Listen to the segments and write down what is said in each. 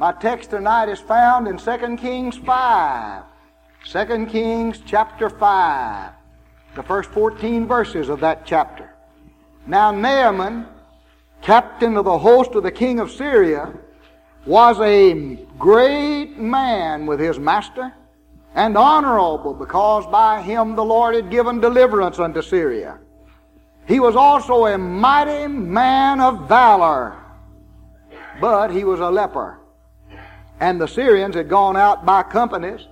My text tonight is found in 2 Kings 5. 2 Kings chapter 5. The first 14 verses of that chapter. Now Naaman, captain of the host of the king of Syria, was a great man with his master and honorable because by him the Lord had given deliverance unto Syria. He was also a mighty man of valor, but he was a leper. And the Syrians had gone out by companies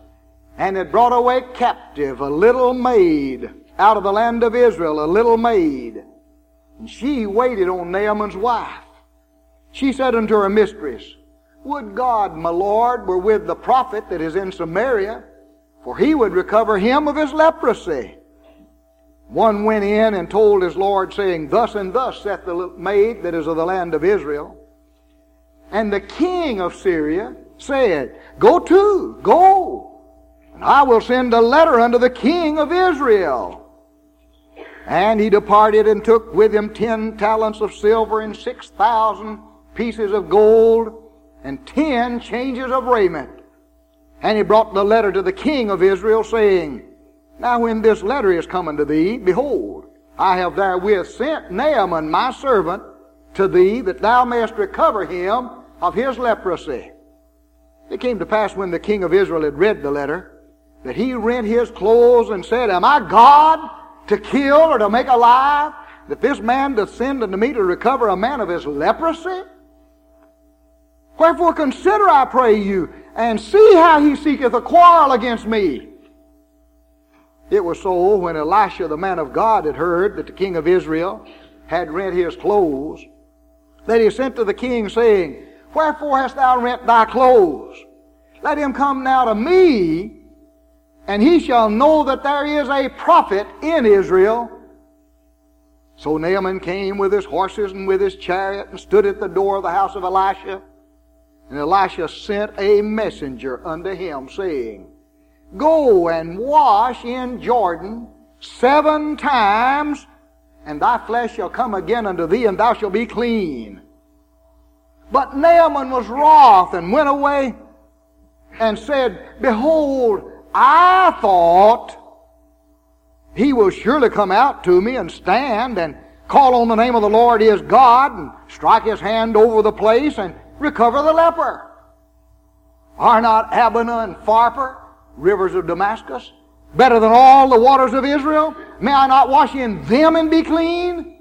and had brought away captive a little maid out of the land of Israel, a little maid. And she waited on Naaman's wife. She said unto her mistress, Would God, my Lord, were with the prophet that is in Samaria, for he would recover him of his leprosy. One went in and told his Lord, saying, Thus and thus saith the maid that is of the land of Israel. And the king of Syria said, Go to, go, and I will send a letter unto the king of Israel. And he departed and took with him ten talents of silver and six thousand pieces of gold and ten changes of raiment. And he brought the letter to the king of Israel, saying, Now when this letter is coming to thee, behold, I have therewith sent Naaman my servant to thee, that thou mayest recover him of his leprosy. It came to pass when the king of Israel had read the letter, that he rent his clothes and said, Am I God to kill or to make alive? That this man doth send unto me to recover a man of his leprosy? Wherefore consider, I pray you, and see how he seeketh a quarrel against me. It was so when Elisha, the man of God, had heard that the king of Israel had rent his clothes, that he sent to the king, saying, Wherefore hast thou rent thy clothes? Let him come now to me, and he shall know that there is a prophet in Israel. So Naaman came with his horses and with his chariot and stood at the door of the house of Elisha. And Elisha sent a messenger unto him, saying, Go and wash in Jordan seven times, and thy flesh shall come again unto thee, and thou shalt be clean. But Naaman was wroth and went away and said, Behold, I thought he will surely come out to me and stand and call on the name of the Lord his God and strike his hand over the place and recover the leper. Are not Abana and Pharpar, rivers of Damascus, better than all the waters of Israel? May I not wash in them and be clean?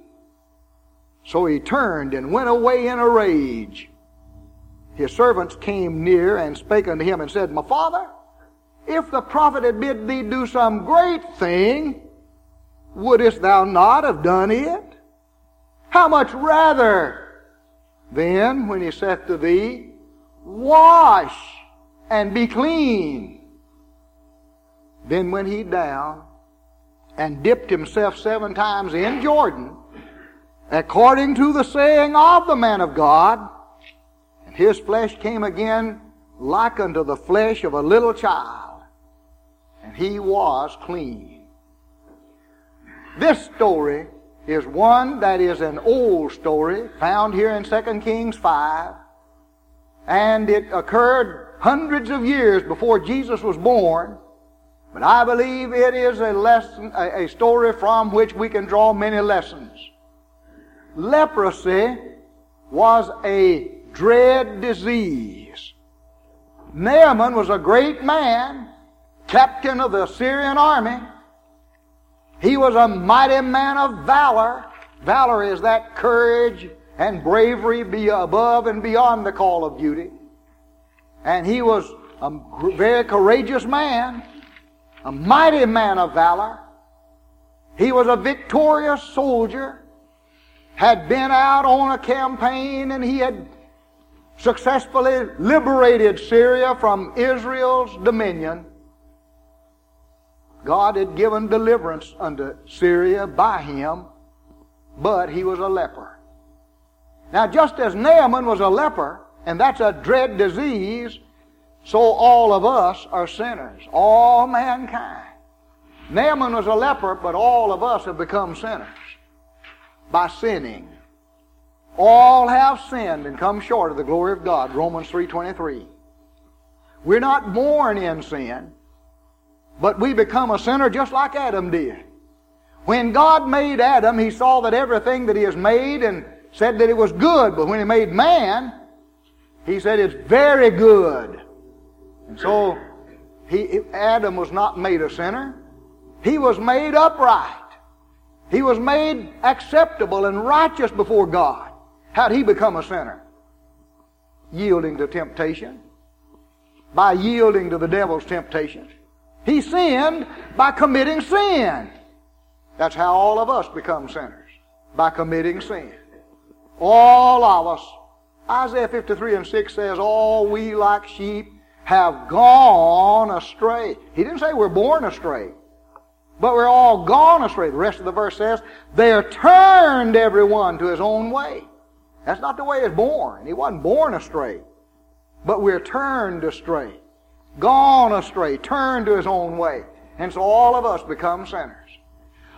So he turned and went away in a rage. His servants came near and spake unto him and said, My father, if the prophet had bid thee do some great thing, wouldest thou not have done it? How much rather then, when he saith to thee, Wash and be clean. Then went he down and dipped himself seven times in Jordan, according to the saying of the man of God, and his flesh came again like unto the flesh of a little child, and he was clean. This story is one that is an old story found here in 2 Kings 5. And it occurred hundreds of years before Jesus was born. But I believe it is a lesson, a, a story from which we can draw many lessons. Leprosy was a dread disease. Naaman was a great man, captain of the Syrian army. He was a mighty man of valor. Valor is that courage and bravery be above and beyond the call of duty. And he was a very courageous man, a mighty man of valor. He was a victorious soldier, had been out on a campaign, and he had successfully liberated Syria from Israel's dominion. God had given deliverance unto Syria by him, but he was a leper. Now, just as Naaman was a leper, and that's a dread disease, so all of us are sinners, all mankind. Naaman was a leper, but all of us have become sinners by sinning. All have sinned and come short of the glory of God. Romans 3.23. We're not born in sin, but we become a sinner just like Adam did. When God made Adam, He saw that everything that He has made and said that it was good, but when He made man, He said it's very good. And so he, Adam was not made a sinner. He was made upright. He was made acceptable and righteous before God. How'd he become a sinner? Yielding to temptation. By yielding to the devil's temptations. He sinned by committing sin. That's how all of us become sinners. By committing sin. All of us. Isaiah 53 and 6 says, All we like sheep have gone astray. He didn't say we're born astray, but we're all gone astray. The rest of the verse says, they're turned everyone to his own way. That's not the way he's born. He wasn't born astray, but we're turned astray, gone astray, turned to his own way. And so all of us become sinners.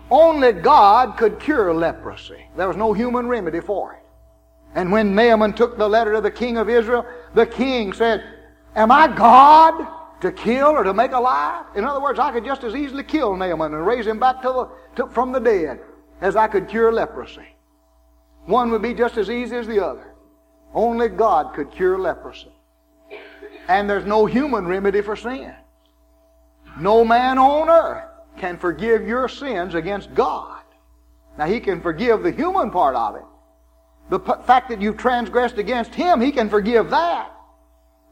Only God could cure leprosy. There was no human remedy for it. And when Naaman took the letter to the king of Israel, the king said, Am I God to kill or to make alive? In other words, I could just as easily kill Naaman and raise him back to the, to, from the dead as I could cure leprosy. One would be just as easy as the other. Only God could cure leprosy. And there's no human remedy for sin. No man on earth can forgive your sins against God. Now, He can forgive the human part of it. The p- fact that you've transgressed against Him, He can forgive that.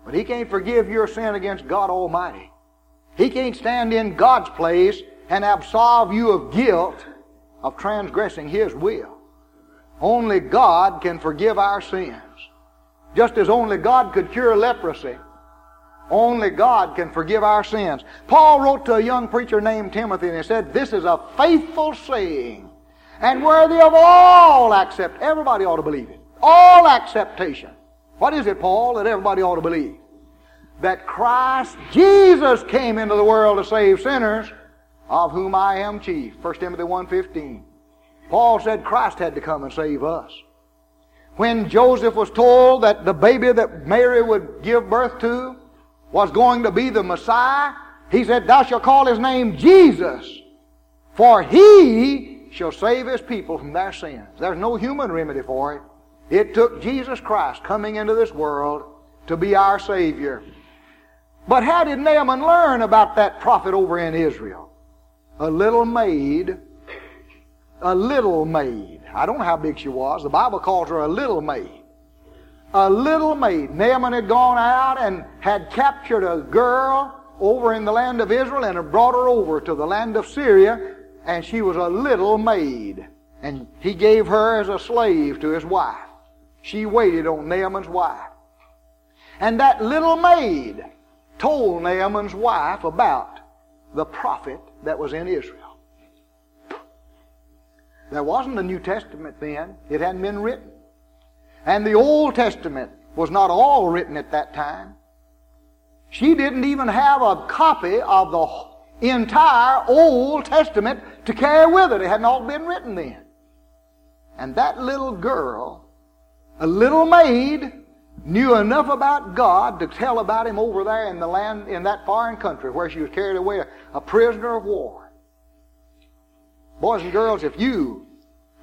But he can't forgive your sin against God Almighty. He can't stand in God's place and absolve you of guilt of transgressing His will. Only God can forgive our sins. Just as only God could cure leprosy, only God can forgive our sins. Paul wrote to a young preacher named Timothy and he said, This is a faithful saying and worthy of all accept. Everybody ought to believe it. All acceptation. What is it, Paul, that everybody ought to believe? That Christ Jesus came into the world to save sinners, of whom I am chief. 1 Timothy 1.15. Paul said Christ had to come and save us. When Joseph was told that the baby that Mary would give birth to was going to be the Messiah, he said, Thou shalt call his name Jesus, for he shall save his people from their sins. There's no human remedy for it. It took Jesus Christ coming into this world to be our Savior. But how did Naaman learn about that prophet over in Israel? A little maid, a little maid. I don't know how big she was. The Bible calls her a little maid. A little maid. Naaman had gone out and had captured a girl over in the land of Israel and had brought her over to the land of Syria, and she was a little maid. And he gave her as a slave to his wife. She waited on Naaman's wife. And that little maid told Naaman's wife about the prophet that was in Israel. There wasn't a New Testament then. It hadn't been written. And the Old Testament was not all written at that time. She didn't even have a copy of the entire Old Testament to carry with her. It hadn't all been written then. And that little girl a little maid knew enough about God to tell about him over there in the land, in that foreign country where she was carried away, a, prisoner of war. Boys and girls, if you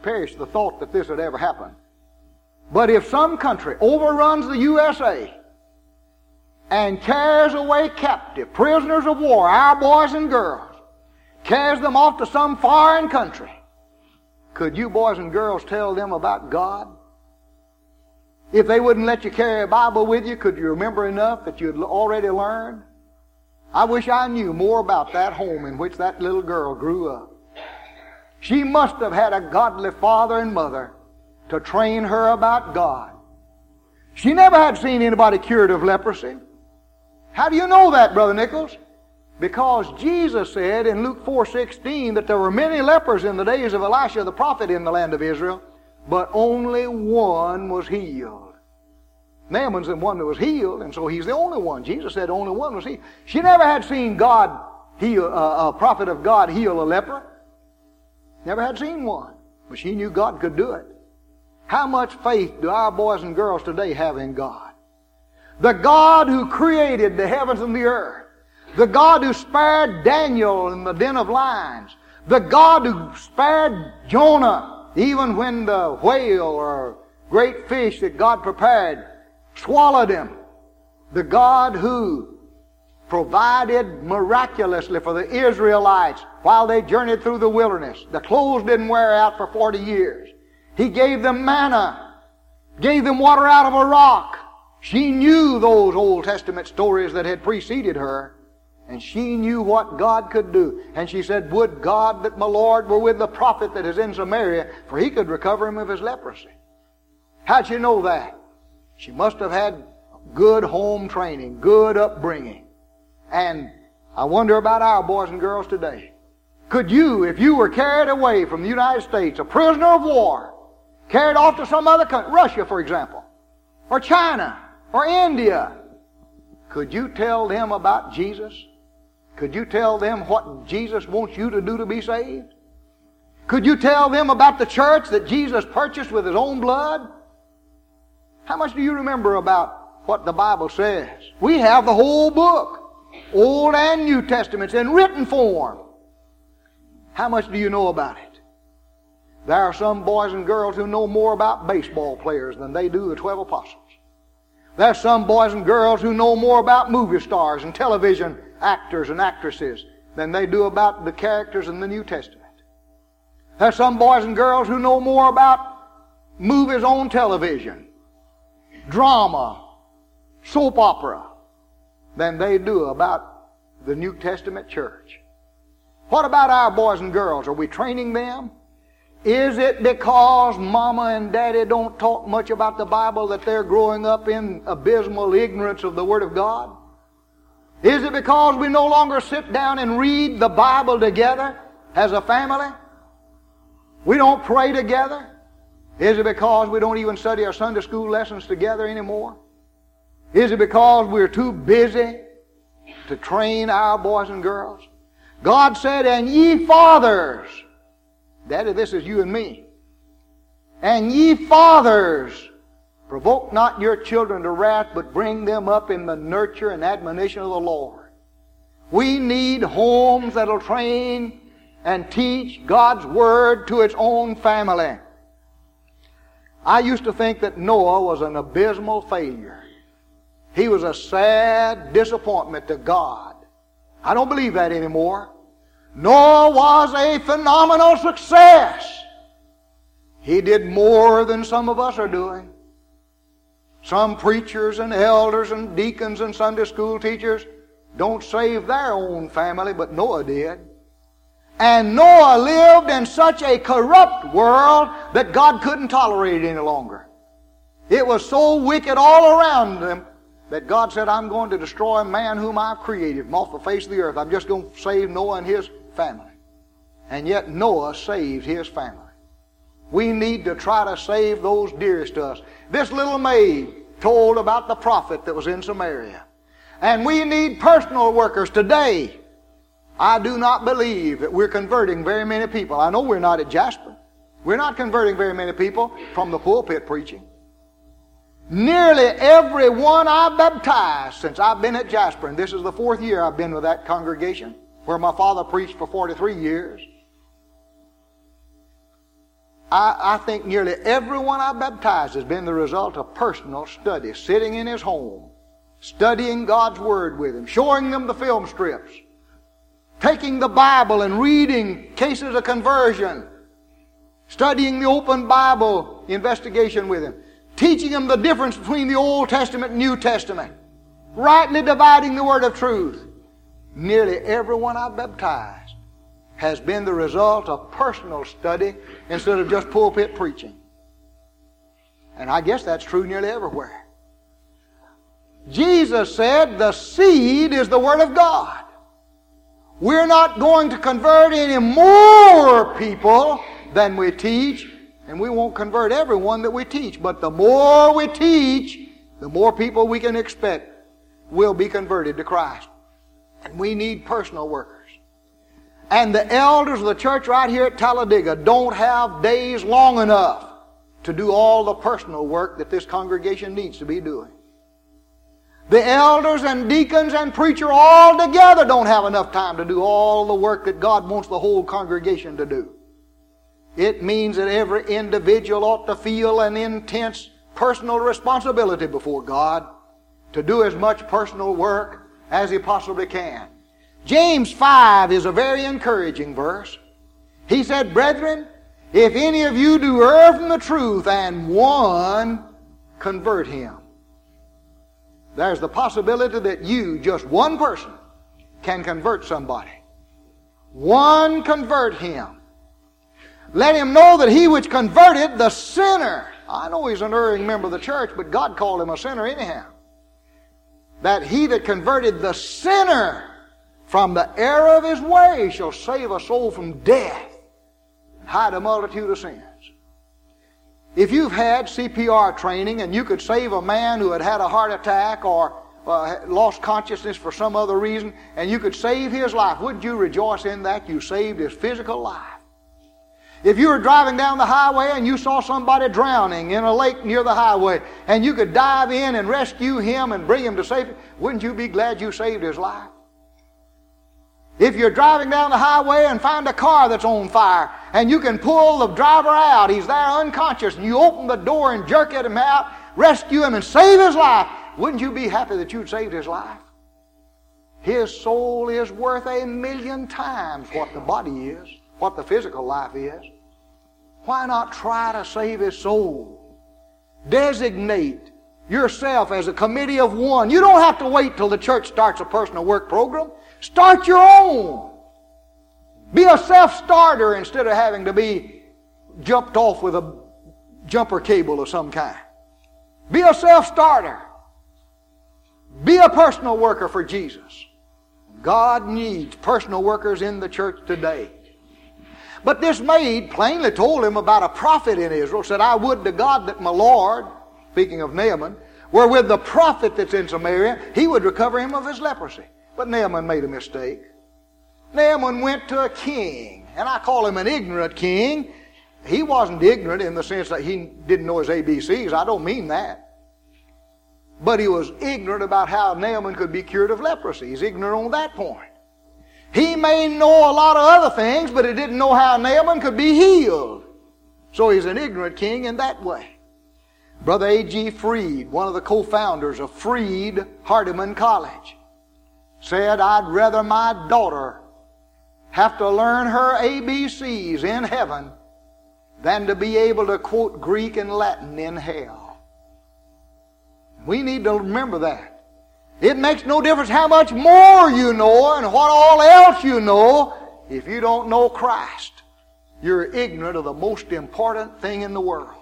perish the thought that this would ever happen, but if some country overruns the USA and carries away captive prisoners of war, our boys and girls, carries them off to some foreign country, could you boys and girls tell them about God? If they wouldn't let you carry a Bible with you, could you remember enough that you had already learned? I wish I knew more about that home in which that little girl grew up. She must have had a godly father and mother to train her about God. She never had seen anybody cured of leprosy. How do you know that, Brother Nichols? Because Jesus said in Luke 4:16 that there were many lepers in the days of Elisha the prophet in the land of Israel, but only one was healed. Naaman's the one that was healed, and so he's the only one. Jesus said only one was healed. She never had seen God heal, uh, a prophet of God heal a leper. Never had seen one. But she knew God could do it. How much faith do our boys and girls today have in God? The God who created the heavens and the earth. The God who spared Daniel in the den of lions. The God who spared Jonah even when the whale or great fish that God prepared swallowed him. The God who provided miraculously for the Israelites while they journeyed through the wilderness. The clothes didn't wear out for 40 years. He gave them manna, gave them water out of a rock. She knew those Old Testament stories that had preceded her, and she knew what God could do. And she said, Would God that my Lord were with the prophet that is in Samaria, for he could recover him of his leprosy. How'd she know that? She must have had good home training, good upbringing. And I wonder about our boys and girls today. Could you, if you were carried away from the United States, a prisoner of war, carried off to some other country, Russia, for example, or China, or India, could you tell them about Jesus? Could you tell them what Jesus wants you to do to be saved? Could you tell them about the church that Jesus purchased with his own blood? How much do you remember about what the Bible says? We have the whole book, Old and New Testaments, in written form. How much do you know about it? There are some boys and girls who know more about baseball players than they do the 12 apostles. There are some boys and girls who know more about movie stars and television actors and actresses than they do about the characters in the New Testament. There's some boys and girls who know more about movies on television, drama, soap opera, than they do about the New Testament church. What about our boys and girls? Are we training them? Is it because mama and daddy don't talk much about the Bible that they're growing up in abysmal ignorance of the Word of God? Is it because we no longer sit down and read the Bible together as a family? We don't pray together? Is it because we don't even study our Sunday school lessons together anymore? Is it because we're too busy to train our boys and girls? God said, And ye fathers, Daddy, this is you and me. And ye fathers, provoke not your children to wrath, but bring them up in the nurture and admonition of the Lord. We need homes that'll train and teach God's Word to its own family. I used to think that Noah was an abysmal failure. He was a sad disappointment to God. I don't believe that anymore. Noah was a phenomenal success. He did more than some of us are doing. Some preachers and elders and deacons and Sunday school teachers don't save their own family, but Noah did. And Noah lived in such a corrupt world that God couldn't tolerate it any longer. It was so wicked all around them that God said, I'm going to destroy man whom I've created from off the face of the earth. I'm just going to save Noah and his family. And yet Noah saved his family. We need to try to save those dearest to us. This little maid told about the prophet that was in Samaria. And we need personal workers today. I do not believe that we're converting very many people. I know we're not at Jasper. We're not converting very many people from the pulpit preaching. Nearly every one I've baptized since I've been at Jasper, and this is the fourth year I've been with that congregation, where my father preached for 43 years. I, I think nearly everyone I baptized has been the result of personal study, sitting in his home, studying God's Word with him, showing them the film strips, taking the Bible and reading cases of conversion, studying the open Bible investigation with him, teaching them the difference between the Old Testament and New Testament, rightly dividing the Word of truth. Nearly everyone I've baptized has been the result of personal study instead of just pulpit preaching. And I guess that's true nearly everywhere. Jesus said the seed is the Word of God. We're not going to convert any more people than we teach, and we won't convert everyone that we teach. But the more we teach, the more people we can expect will be converted to Christ. And we need personal workers. And the elders of the church right here at Talladega don't have days long enough to do all the personal work that this congregation needs to be doing. The elders and deacons and preacher all together don't have enough time to do all the work that God wants the whole congregation to do. It means that every individual ought to feel an intense personal responsibility before God to do as much personal work as he possibly can. James 5 is a very encouraging verse. He said, Brethren, if any of you do err from the truth and one convert him, there's the possibility that you, just one person, can convert somebody. One convert him. Let him know that he which converted the sinner. I know he's an erring member of the church, but God called him a sinner anyhow. That he that converted the sinner from the error of his way shall save a soul from death and hide a multitude of sins. If you've had CPR training and you could save a man who had had a heart attack or uh, lost consciousness for some other reason, and you could save his life, wouldn't you rejoice in that? You saved his physical life. If you were driving down the highway and you saw somebody drowning in a lake near the highway, and you could dive in and rescue him and bring him to safety, wouldn't you be glad you saved his life? If you're driving down the highway and find a car that's on fire and you can pull the driver out, he's there unconscious, and you open the door and jerk at him out, rescue him and save his life, wouldn't you be happy that you'd saved his life? His soul is worth a million times what the body is, what the physical life is. Why not try to save his soul? Designate yourself as a committee of one. You don't have to wait till the church starts a personal work program. Start your own. Be a self starter instead of having to be jumped off with a jumper cable of some kind. Be a self starter. Be a personal worker for Jesus. God needs personal workers in the church today. But this maid plainly told him about a prophet in Israel, said, I would to God that my Lord, speaking of Naaman, were with the prophet that's in Samaria, he would recover him of his leprosy. But Naaman made a mistake. Naaman went to a king, and I call him an ignorant king. He wasn't ignorant in the sense that he didn't know his ABCs. I don't mean that. But he was ignorant about how Naaman could be cured of leprosy. He's ignorant on that point. He may know a lot of other things, but he didn't know how Naaman could be healed. So he's an ignorant king in that way. Brother A.G. Freed, one of the co-founders of Freed Hardeman College, said, I'd rather my daughter have to learn her ABCs in heaven than to be able to quote Greek and Latin in hell. We need to remember that. It makes no difference how much more you know and what all else you know if you don't know Christ. You're ignorant of the most important thing in the world.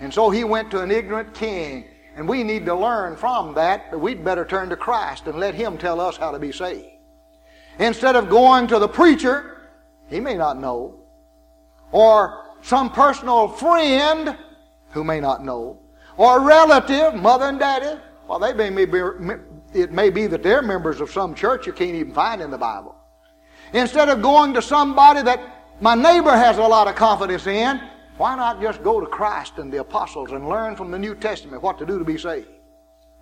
And so he went to an ignorant king and we need to learn from that that we'd better turn to Christ and let Him tell us how to be saved. Instead of going to the preacher, he may not know, or some personal friend who may not know, or relative, mother and daddy, well, they may be, it may be that they're members of some church you can't even find in the Bible. Instead of going to somebody that my neighbor has a lot of confidence in, why not just go to Christ and the apostles and learn from the New Testament what to do to be saved?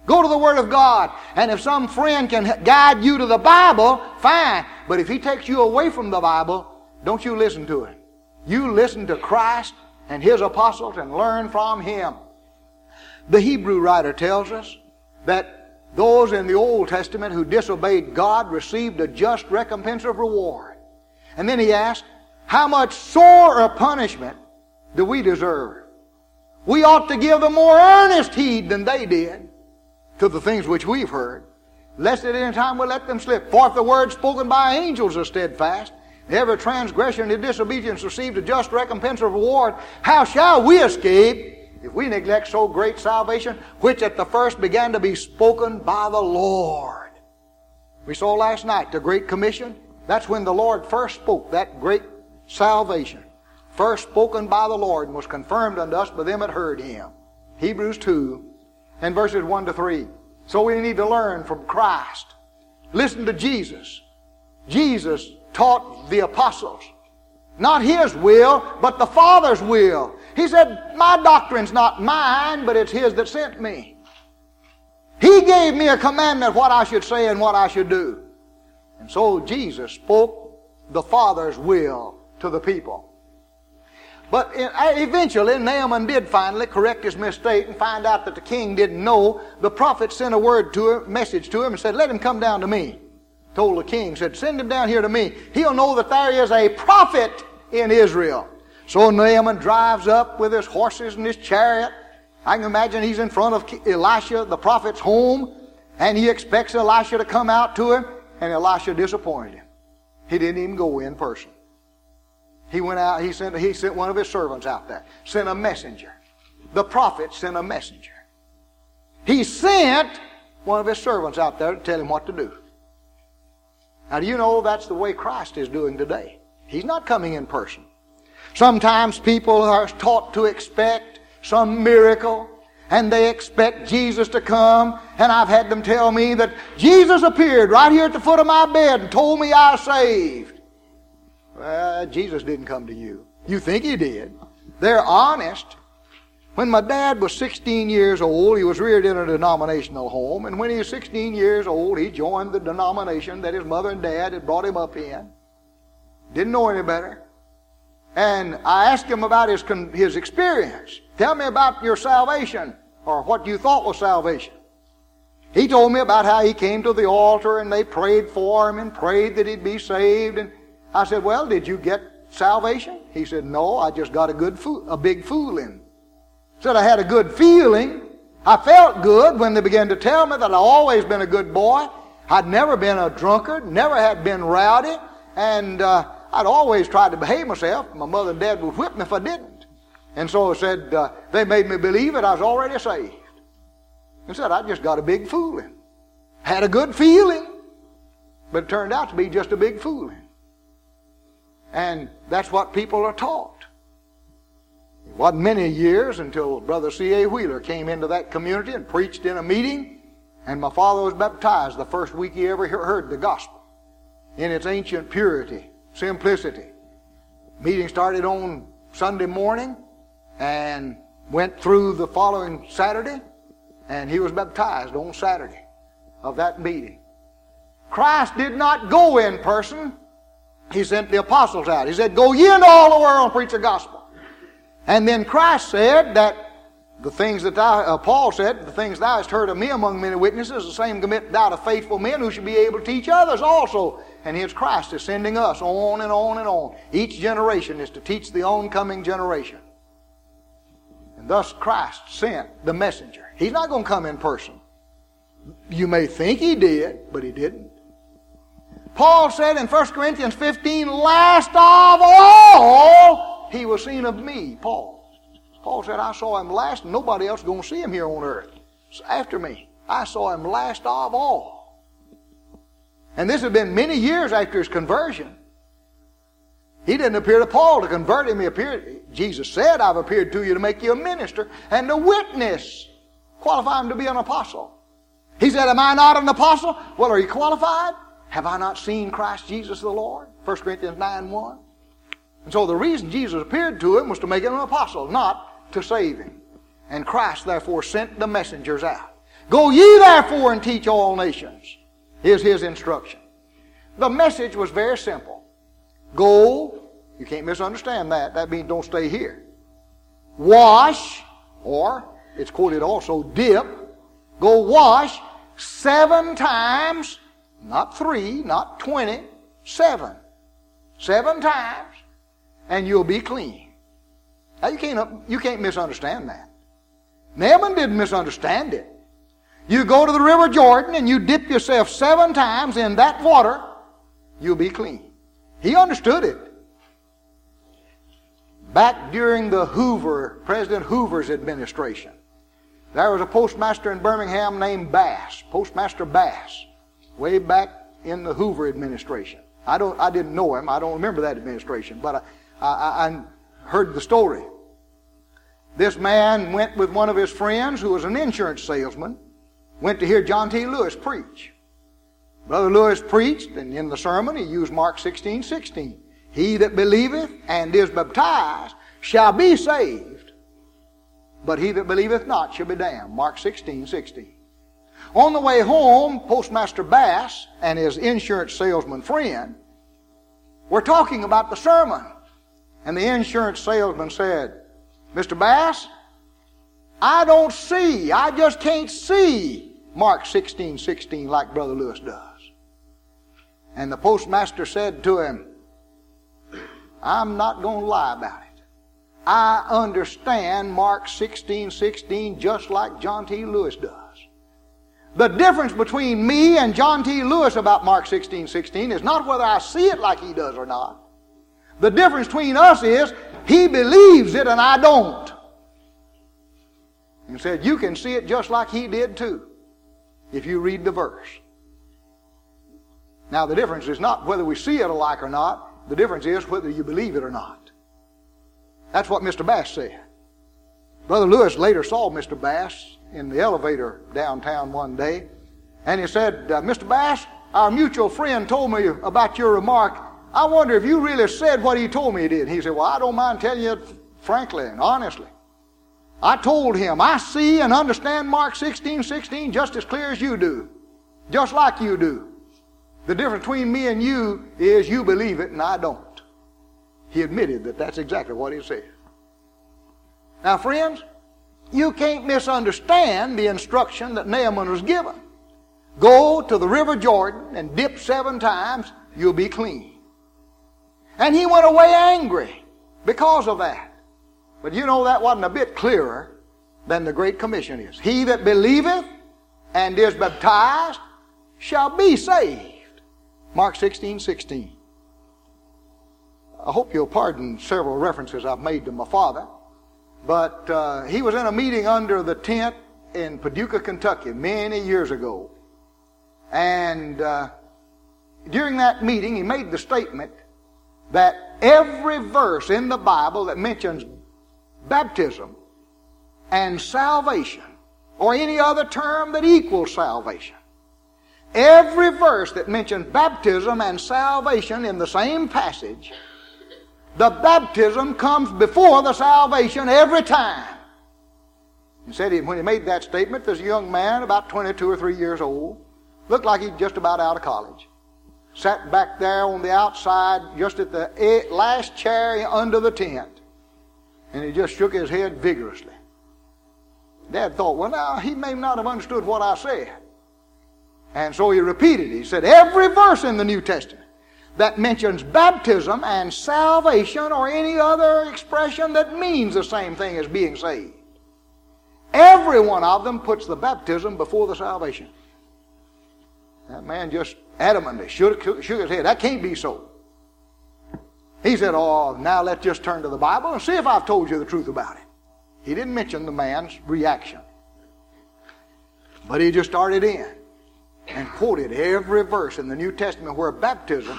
Go to the Word of God. And if some friend can guide you to the Bible, fine. But if he takes you away from the Bible, don't you listen to it. You listen to Christ and His apostles and learn from Him. The Hebrew writer tells us that those in the Old Testament who disobeyed God received a just recompense of reward. And then he asked, how much sorer a punishment do we deserve. We ought to give them more earnest heed than they did to the things which we've heard, lest at any time we let them slip. For if the word spoken by angels is steadfast, every transgression and disobedience received a just recompense of reward, how shall we escape if we neglect so great salvation, which at the first began to be spoken by the Lord? We saw last night the Great Commission. That's when the Lord first spoke that great salvation first spoken by the Lord and was confirmed unto us by them that heard him. Hebrews 2 and verses 1 to 3. So we need to learn from Christ. Listen to Jesus. Jesus taught the apostles Not his will, but the Father's will. He said, My doctrine's not mine, but it's his that sent me. He gave me a commandment what I should say and what I should do. And so Jesus spoke the Father's will to the people. But eventually, Naaman did finally correct his mistake and find out that the king didn't know. The prophet sent a word to him, message to him, and said, Let him come down to me. Told the king, said, Send him down here to me. He'll know that there is a prophet in Israel. So Naaman drives up with his horses and his chariot. I can imagine he's in front of Elisha, the prophet's home, and he expects Elisha to come out to him, and Elisha disappointed him. He didn't even go in person. He went out, he sent, he sent one of his servants out there, sent a messenger. The prophet sent a messenger. He sent one of his servants out there to tell him what to do. Now, do you know that's the way Christ is doing today? He's not coming in person. Sometimes people are taught to expect some miracle, and they expect Jesus to come, and I've had them tell me that Jesus appeared right here at the foot of my bed and told me I saved. Well, Jesus didn't come to you. You think he did. They're honest. When my dad was 16 years old, he was reared in a denominational home, and when he was 16 years old, he joined the denomination that his mother and dad had brought him up in. Didn't know any better. And I asked him about his, his experience. Tell me about your salvation, or what you thought was salvation. He told me about how he came to the altar and they prayed for him and prayed that he'd be saved. And I said, Well, did you get salvation? He said, No, I just got a good fool, a big fooling. Said I had a good feeling. I felt good when they began to tell me that I'd always been a good boy. I'd never been a drunkard, never had been rowdy, and uh, I'd always tried to behave myself. My mother and dad would whip me if I didn't. And so I said, uh, they made me believe that I was already saved. And said, I just got a big fooling. Had a good feeling, but it turned out to be just a big fooling. And that's what people are taught. It wasn't many years until Brother C.A. Wheeler came into that community and preached in a meeting, and my father was baptized the first week he ever heard the gospel in its ancient purity, simplicity. Meeting started on Sunday morning and went through the following Saturday, and he was baptized on Saturday of that meeting. Christ did not go in person he sent the apostles out. He said, Go ye into all the world and preach the gospel. And then Christ said that the things that thou, uh, Paul said, the things thou hast heard of me among many witnesses, the same commit thou to faithful men who should be able to teach others also. And here's Christ is sending us on and on and on. Each generation is to teach the oncoming generation. And thus Christ sent the messenger. He's not going to come in person. You may think he did, but he didn't. Paul said in 1 Corinthians 15, last of all, he was seen of me, Paul. Paul said, I saw him last, nobody else is going to see him here on earth. So after me, I saw him last of all. And this had been many years after his conversion. He didn't appear to Paul to convert him. He appeared, Jesus said, I've appeared to you to make you a minister and to witness. Qualify him to be an apostle. He said, Am I not an apostle? Well, are you qualified? Have I not seen Christ Jesus the Lord? 1 Corinthians 9 1. And so the reason Jesus appeared to him was to make him an apostle, not to save him. And Christ therefore sent the messengers out. Go ye therefore and teach all nations, is his instruction. The message was very simple. Go, you can't misunderstand that. That means don't stay here. Wash, or it's quoted also dip. Go wash seven times not three, not twenty, seven. Seven times, and you'll be clean. Now you can't, you can't misunderstand that. Naaman didn't misunderstand it. You go to the River Jordan and you dip yourself seven times in that water, you'll be clean. He understood it. Back during the Hoover, President Hoover's administration, there was a postmaster in Birmingham named Bass, Postmaster Bass way back in the Hoover administration. I don't, I didn't know him. I don't remember that administration, but I, I, I heard the story. This man went with one of his friends who was an insurance salesman, went to hear John T. Lewis preach. Brother Lewis preached, and in the sermon he used Mark 16, 16. He that believeth and is baptized shall be saved, but he that believeth not shall be damned. Mark 16, 16. On the way home, Postmaster Bass and his insurance salesman friend were talking about the sermon. And the insurance salesman said, Mr. Bass, I don't see, I just can't see Mark 16, 16 like Brother Lewis does. And the postmaster said to him, I'm not going to lie about it. I understand Mark 16, 16 just like John T. Lewis does. The difference between me and John T. Lewis about Mark 16, 16 is not whether I see it like he does or not. The difference between us is he believes it and I don't. And said, You can see it just like he did too, if you read the verse. Now, the difference is not whether we see it alike or not, the difference is whether you believe it or not. That's what Mr. Bass said. Brother Lewis later saw Mr. Bass in the elevator downtown one day, and he said, uh, Mr. Bass, our mutual friend told me about your remark. I wonder if you really said what he told me he did. He said, Well, I don't mind telling you frankly and honestly. I told him, I see and understand Mark 16, 16 just as clear as you do. Just like you do. The difference between me and you is you believe it and I don't. He admitted that that's exactly what he said. Now, friends, you can't misunderstand the instruction that Naaman was given. Go to the river Jordan and dip seven times, you'll be clean. And he went away angry because of that. But you know that wasn't a bit clearer than the Great Commission is. He that believeth and is baptized shall be saved. Mark 16, 16. I hope you'll pardon several references I've made to my father. But uh, he was in a meeting under the tent in Paducah, Kentucky, many years ago. And uh, during that meeting, he made the statement that every verse in the Bible that mentions baptism and salvation, or any other term that equals salvation, every verse that mentions baptism and salvation in the same passage the baptism comes before the salvation every time. He said he, when he made that statement, this young man, about 22 or 3 years old, looked like he'd just about out of college. Sat back there on the outside, just at the eh, last chair under the tent. And he just shook his head vigorously. Dad thought, well, now, he may not have understood what I said. And so he repeated. He said, every verse in the New Testament that mentions baptism and salvation or any other expression that means the same thing as being saved. Every one of them puts the baptism before the salvation. That man just adamantly shook, shook his head. That can't be so. He said, Oh, now let's just turn to the Bible and see if I've told you the truth about it. He didn't mention the man's reaction. But he just started in and quoted every verse in the New Testament where baptism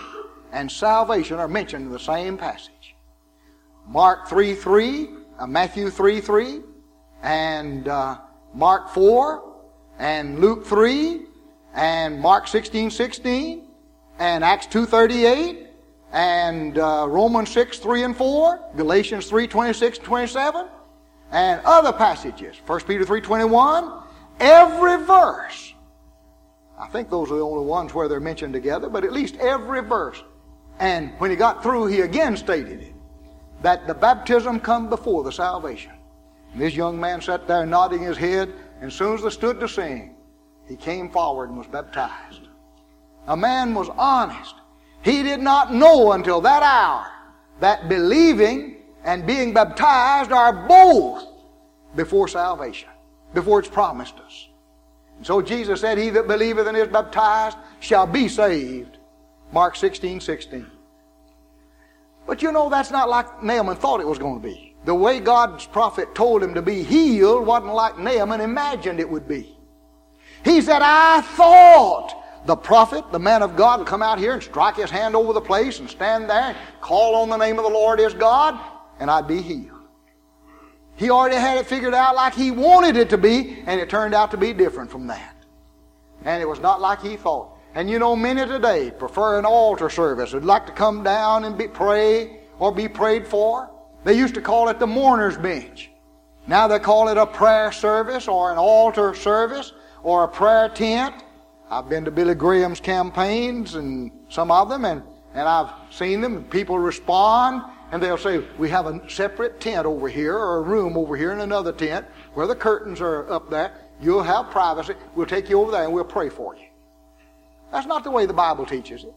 and salvation are mentioned in the same passage. Mark 3 3, uh, Matthew 3 3, and uh, Mark 4, and Luke 3, and Mark 16 16, and Acts 2 38, and uh, Romans 6 3 and 4, Galatians 3 26 and 27, and other passages, 1 Peter 3 21, every verse. I think those are the only ones where they're mentioned together, but at least every verse and when he got through, he again stated it that the baptism come before the salvation. And this young man sat there nodding his head, and as soon as they stood to sing, he came forward and was baptized. A man was honest. He did not know until that hour that believing and being baptized are both before salvation, before it's promised us. And so Jesus said, He that believeth and is baptized shall be saved. Mark 16, 16. But you know, that's not like Naaman thought it was going to be. The way God's prophet told him to be healed wasn't like Naaman imagined it would be. He said, I thought the prophet, the man of God, would come out here and strike his hand over the place and stand there and call on the name of the Lord his God, and I'd be healed. He already had it figured out like he wanted it to be, and it turned out to be different from that. And it was not like he thought. And you know, many today prefer an altar service. Would like to come down and be pray or be prayed for. They used to call it the mourner's bench. Now they call it a prayer service or an altar service or a prayer tent. I've been to Billy Graham's campaigns and some of them, and, and I've seen them. People respond, and they'll say, We have a separate tent over here or a room over here and another tent where the curtains are up there. You'll have privacy. We'll take you over there and we'll pray for you. That's not the way the Bible teaches it.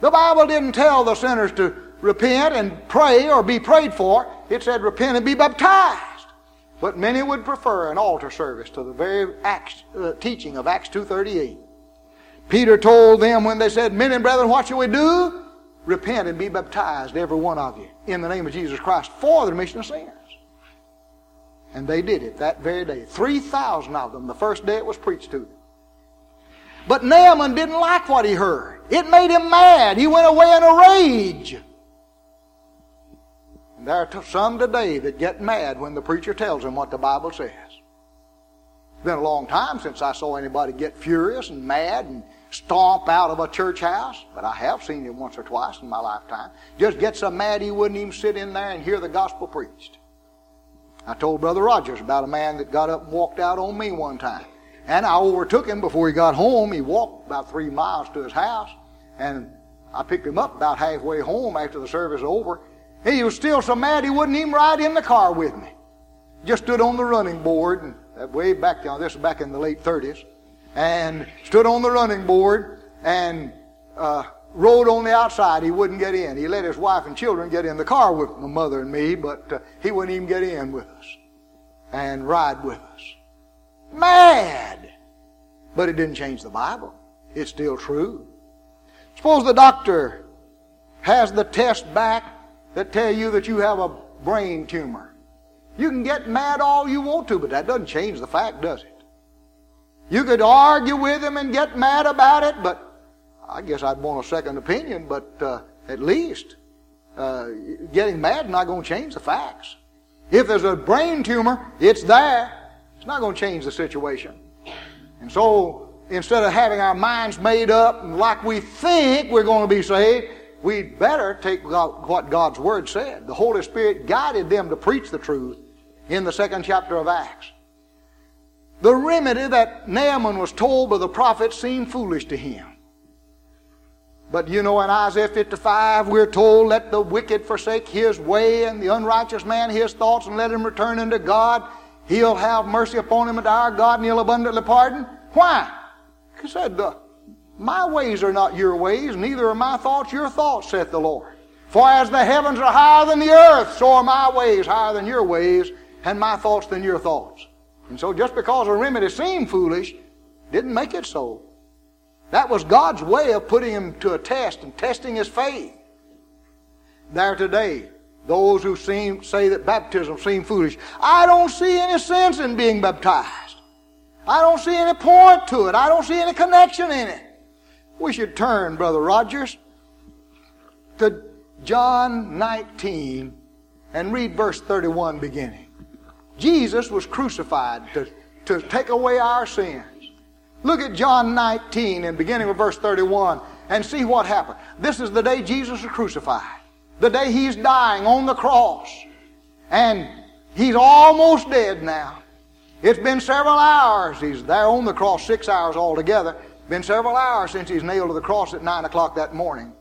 The Bible didn't tell the sinners to repent and pray or be prayed for. It said repent and be baptized. But many would prefer an altar service to the very Acts, uh, teaching of Acts 2.38. Peter told them when they said, Men and brethren, what shall we do? Repent and be baptized, every one of you, in the name of Jesus Christ, for the remission of sins. And they did it that very day. 3,000 of them the first day it was preached to them. But Naaman didn't like what he heard. It made him mad. He went away in a rage. And there are some today that get mad when the preacher tells them what the Bible says. It's been a long time since I saw anybody get furious and mad and stomp out of a church house, but I have seen him once or twice in my lifetime. Just get so mad he wouldn't even sit in there and hear the gospel preached. I told Brother Rogers about a man that got up and walked out on me one time. And I overtook him before he got home. He walked about three miles to his house. And I picked him up about halfway home after the service was over. He was still so mad he wouldn't even ride in the car with me. Just stood on the running board, and that way back this was back in the late 30s, and stood on the running board and uh, rode on the outside. He wouldn't get in. He let his wife and children get in the car with my mother and me, but uh, he wouldn't even get in with us and ride with us mad. But it didn't change the Bible. It's still true. Suppose the doctor has the test back that tell you that you have a brain tumor. You can get mad all you want to, but that doesn't change the fact, does it? You could argue with him and get mad about it, but I guess I'd want a second opinion, but uh, at least uh, getting mad is not going to change the facts. If there's a brain tumor, it's there. Not going to change the situation. And so, instead of having our minds made up and like we think we're going to be saved, we'd better take what God's Word said. The Holy Spirit guided them to preach the truth in the second chapter of Acts. The remedy that Naaman was told by the prophet seemed foolish to him. But you know, in Isaiah 55, we're told, Let the wicked forsake his way, and the unrighteous man his thoughts, and let him return unto God. He'll have mercy upon him and our God, and he'll abundantly pardon. Why? He said, My ways are not your ways, neither are my thoughts your thoughts, saith the Lord. For as the heavens are higher than the earth, so are my ways higher than your ways, and my thoughts than your thoughts. And so just because a remedy seemed foolish, didn't make it so. That was God's way of putting him to a test and testing his faith. There today, those who seem, say that baptism seems foolish. I don't see any sense in being baptized. I don't see any point to it. I don't see any connection in it. We should turn, Brother Rogers, to John 19 and read verse 31 beginning. Jesus was crucified to, to take away our sins. Look at John 19 and beginning with verse 31 and see what happened. This is the day Jesus was crucified the day he's dying on the cross. And he's almost dead now. It's been several hours. He's there on the cross, six hours altogether. Been several hours since he's nailed to the cross at nine o'clock that morning.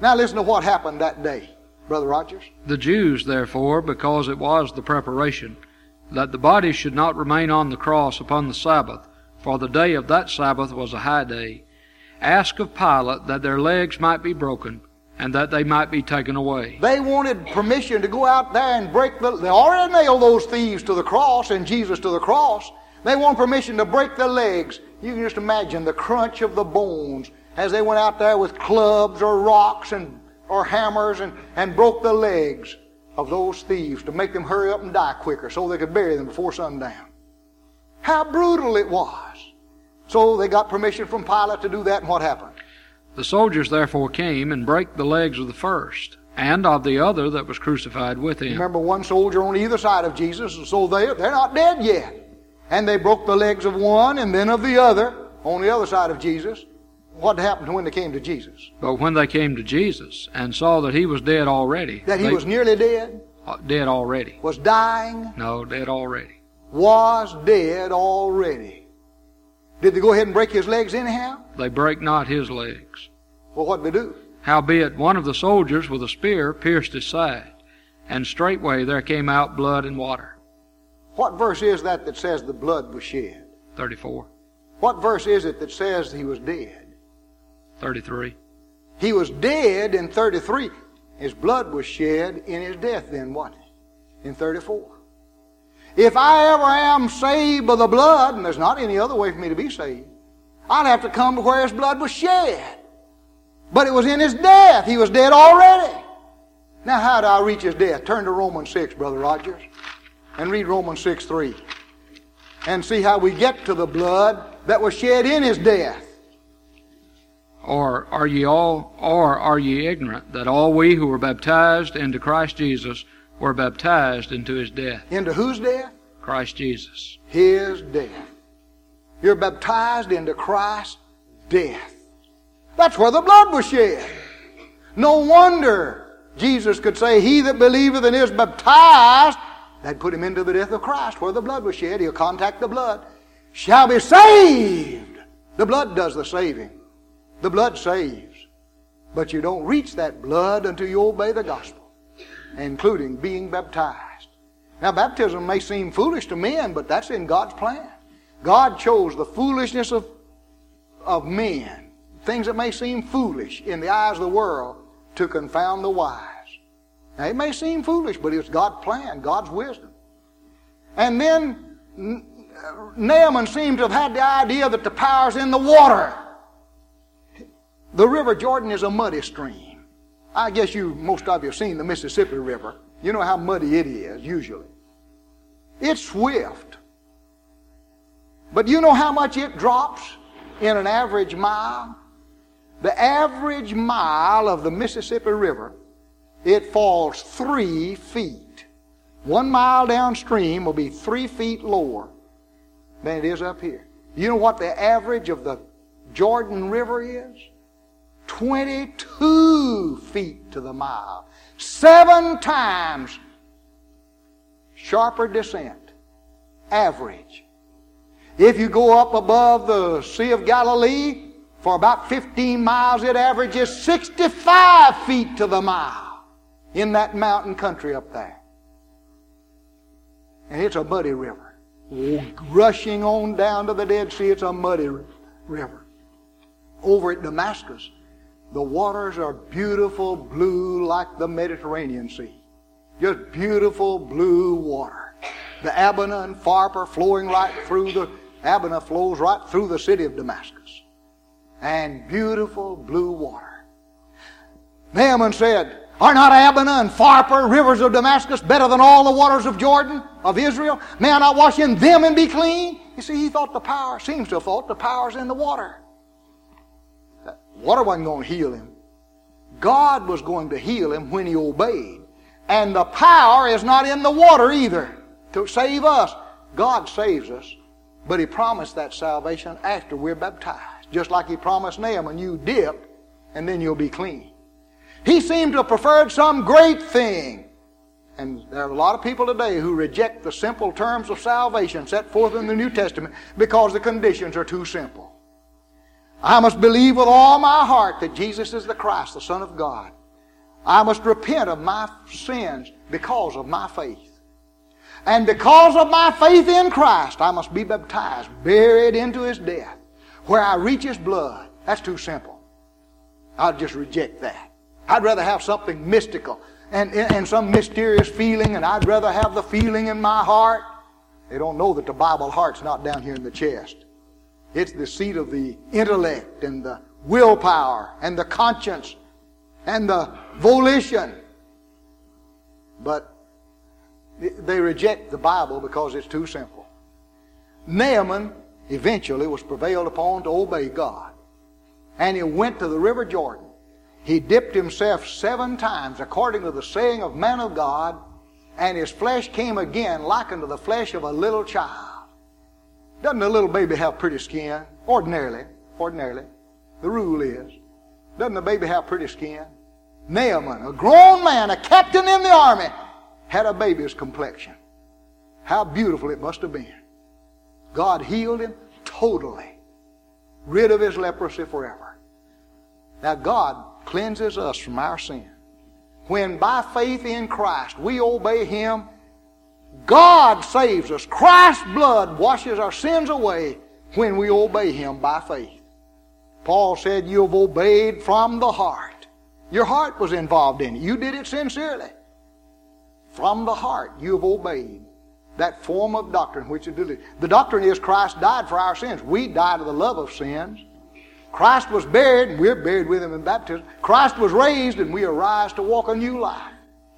Now listen to what happened that day, Brother Rogers. The Jews, therefore, because it was the preparation, that the body should not remain on the cross upon the Sabbath, for the day of that Sabbath was a high day, asked of Pilate that their legs might be broken and that they might be taken away. They wanted permission to go out there and break the. They already nailed those thieves to the cross and Jesus to the cross. They want permission to break their legs. You can just imagine the crunch of the bones as they went out there with clubs or rocks and or hammers and, and broke the legs of those thieves to make them hurry up and die quicker so they could bury them before sundown. How brutal it was. So they got permission from Pilate to do that, and what happened? The soldiers therefore came and brake the legs of the first, and of the other that was crucified with him. Remember one soldier on either side of Jesus, and so they, they're not dead yet. And they broke the legs of one and then of the other on the other side of Jesus. What happened when they came to Jesus? But when they came to Jesus and saw that he was dead already, That he was nearly dead, uh, dead already. was dying, No, dead already. was dead already. Did they go ahead and break his legs anyhow? They break not his legs. Well, what did they do? Howbeit one of the soldiers with a spear pierced his side, and straightway there came out blood and water. What verse is that that says the blood was shed? 34, What verse is it that says he was dead? 33. He was dead in 33. His blood was shed in his death then, wasn't? In 34. If I ever am saved by the blood, and there's not any other way for me to be saved, I'd have to come to where his blood was shed. But it was in his death. He was dead already. Now, how do I reach his death? Turn to Romans 6, Brother Rogers, and read Romans 6 3. And see how we get to the blood that was shed in his death. Or are ye all, or are ye ignorant that all we who were baptized into Christ Jesus were baptized into his death? Into whose death? Christ Jesus. his death. You're baptized into Christ's death. That's where the blood was shed. No wonder Jesus could say, He that believeth and is baptized, that put him into the death of Christ, where the blood was shed. He'll contact the blood, shall be saved. The blood does the saving. The blood saves. But you don't reach that blood until you obey the gospel, including being baptized. Now, baptism may seem foolish to men, but that's in God's plan. God chose the foolishness of, of men, things that may seem foolish in the eyes of the world, to confound the wise. Now, it may seem foolish, but it's God's plan, God's wisdom. And then Naaman seems to have had the idea that the power's in the water. The River Jordan is a muddy stream. I guess you, most of you, have seen the Mississippi River. You know how muddy it is, usually. It's swift. But you know how much it drops in an average mile? The average mile of the Mississippi River, it falls three feet. One mile downstream will be three feet lower than it is up here. You know what the average of the Jordan River is? 22 feet to the mile. Seven times sharper descent. Average. If you go up above the Sea of Galilee, for about 15 miles, it averages 65 feet to the mile in that mountain country up there. And it's a muddy river. Rushing on down to the Dead Sea, it's a muddy river. Over at Damascus, the waters are beautiful blue like the Mediterranean Sea. Just beautiful blue water. The Abana and Pharpar flowing right through the Abana flows right through the city of Damascus. And beautiful blue water. Naaman said, Are not Abana and Pharpar, rivers of Damascus, better than all the waters of Jordan, of Israel? May I not wash in them and be clean? You see, he thought the power, seems to have thought the power's in the water. Water wasn't going to heal him. God was going to heal him when he obeyed. And the power is not in the water either to save us. God saves us, but he promised that salvation after we're baptized. Just like he promised Naaman, you dip and then you'll be clean. He seemed to have preferred some great thing. And there are a lot of people today who reject the simple terms of salvation set forth in the New Testament because the conditions are too simple. I must believe with all my heart that Jesus is the Christ, the Son of God. I must repent of my sins because of my faith. And because of my faith in Christ, I must be baptized, buried into his death, where I reach his blood. That's too simple. I'd just reject that. I'd rather have something mystical and, and some mysterious feeling, and I'd rather have the feeling in my heart. They don't know that the Bible heart's not down here in the chest. It's the seat of the intellect and the willpower and the conscience and the volition. But they reject the Bible because it's too simple. Naaman eventually was prevailed upon to obey God. And he went to the river Jordan. He dipped himself seven times according to the saying of man of God, and his flesh came again like unto the flesh of a little child. Doesn't a little baby have pretty skin? Ordinarily. Ordinarily. The rule is, doesn't the baby have pretty skin? Naaman, a grown man, a captain in the army, had a baby's complexion. How beautiful it must have been. God healed him totally, rid of his leprosy forever. Now, God cleanses us from our sin. When by faith in Christ we obey Him, God saves us. Christ's blood washes our sins away when we obey Him by faith. Paul said, You have obeyed from the heart. Your heart was involved in it. You did it sincerely. From the heart, you have obeyed that form of doctrine which is delivered. The doctrine is Christ died for our sins. We died to the love of sins. Christ was buried, and we're buried with him in baptism. Christ was raised, and we arise to walk a new life,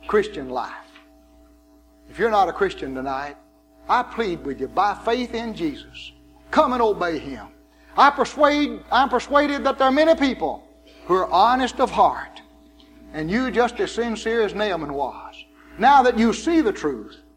Christian life. If you're not a Christian tonight, I plead with you by faith in Jesus, come and obey him. I persuade, I'm persuaded that there are many people who are honest of heart, and you just as sincere as Naaman was. Now that you see the truth,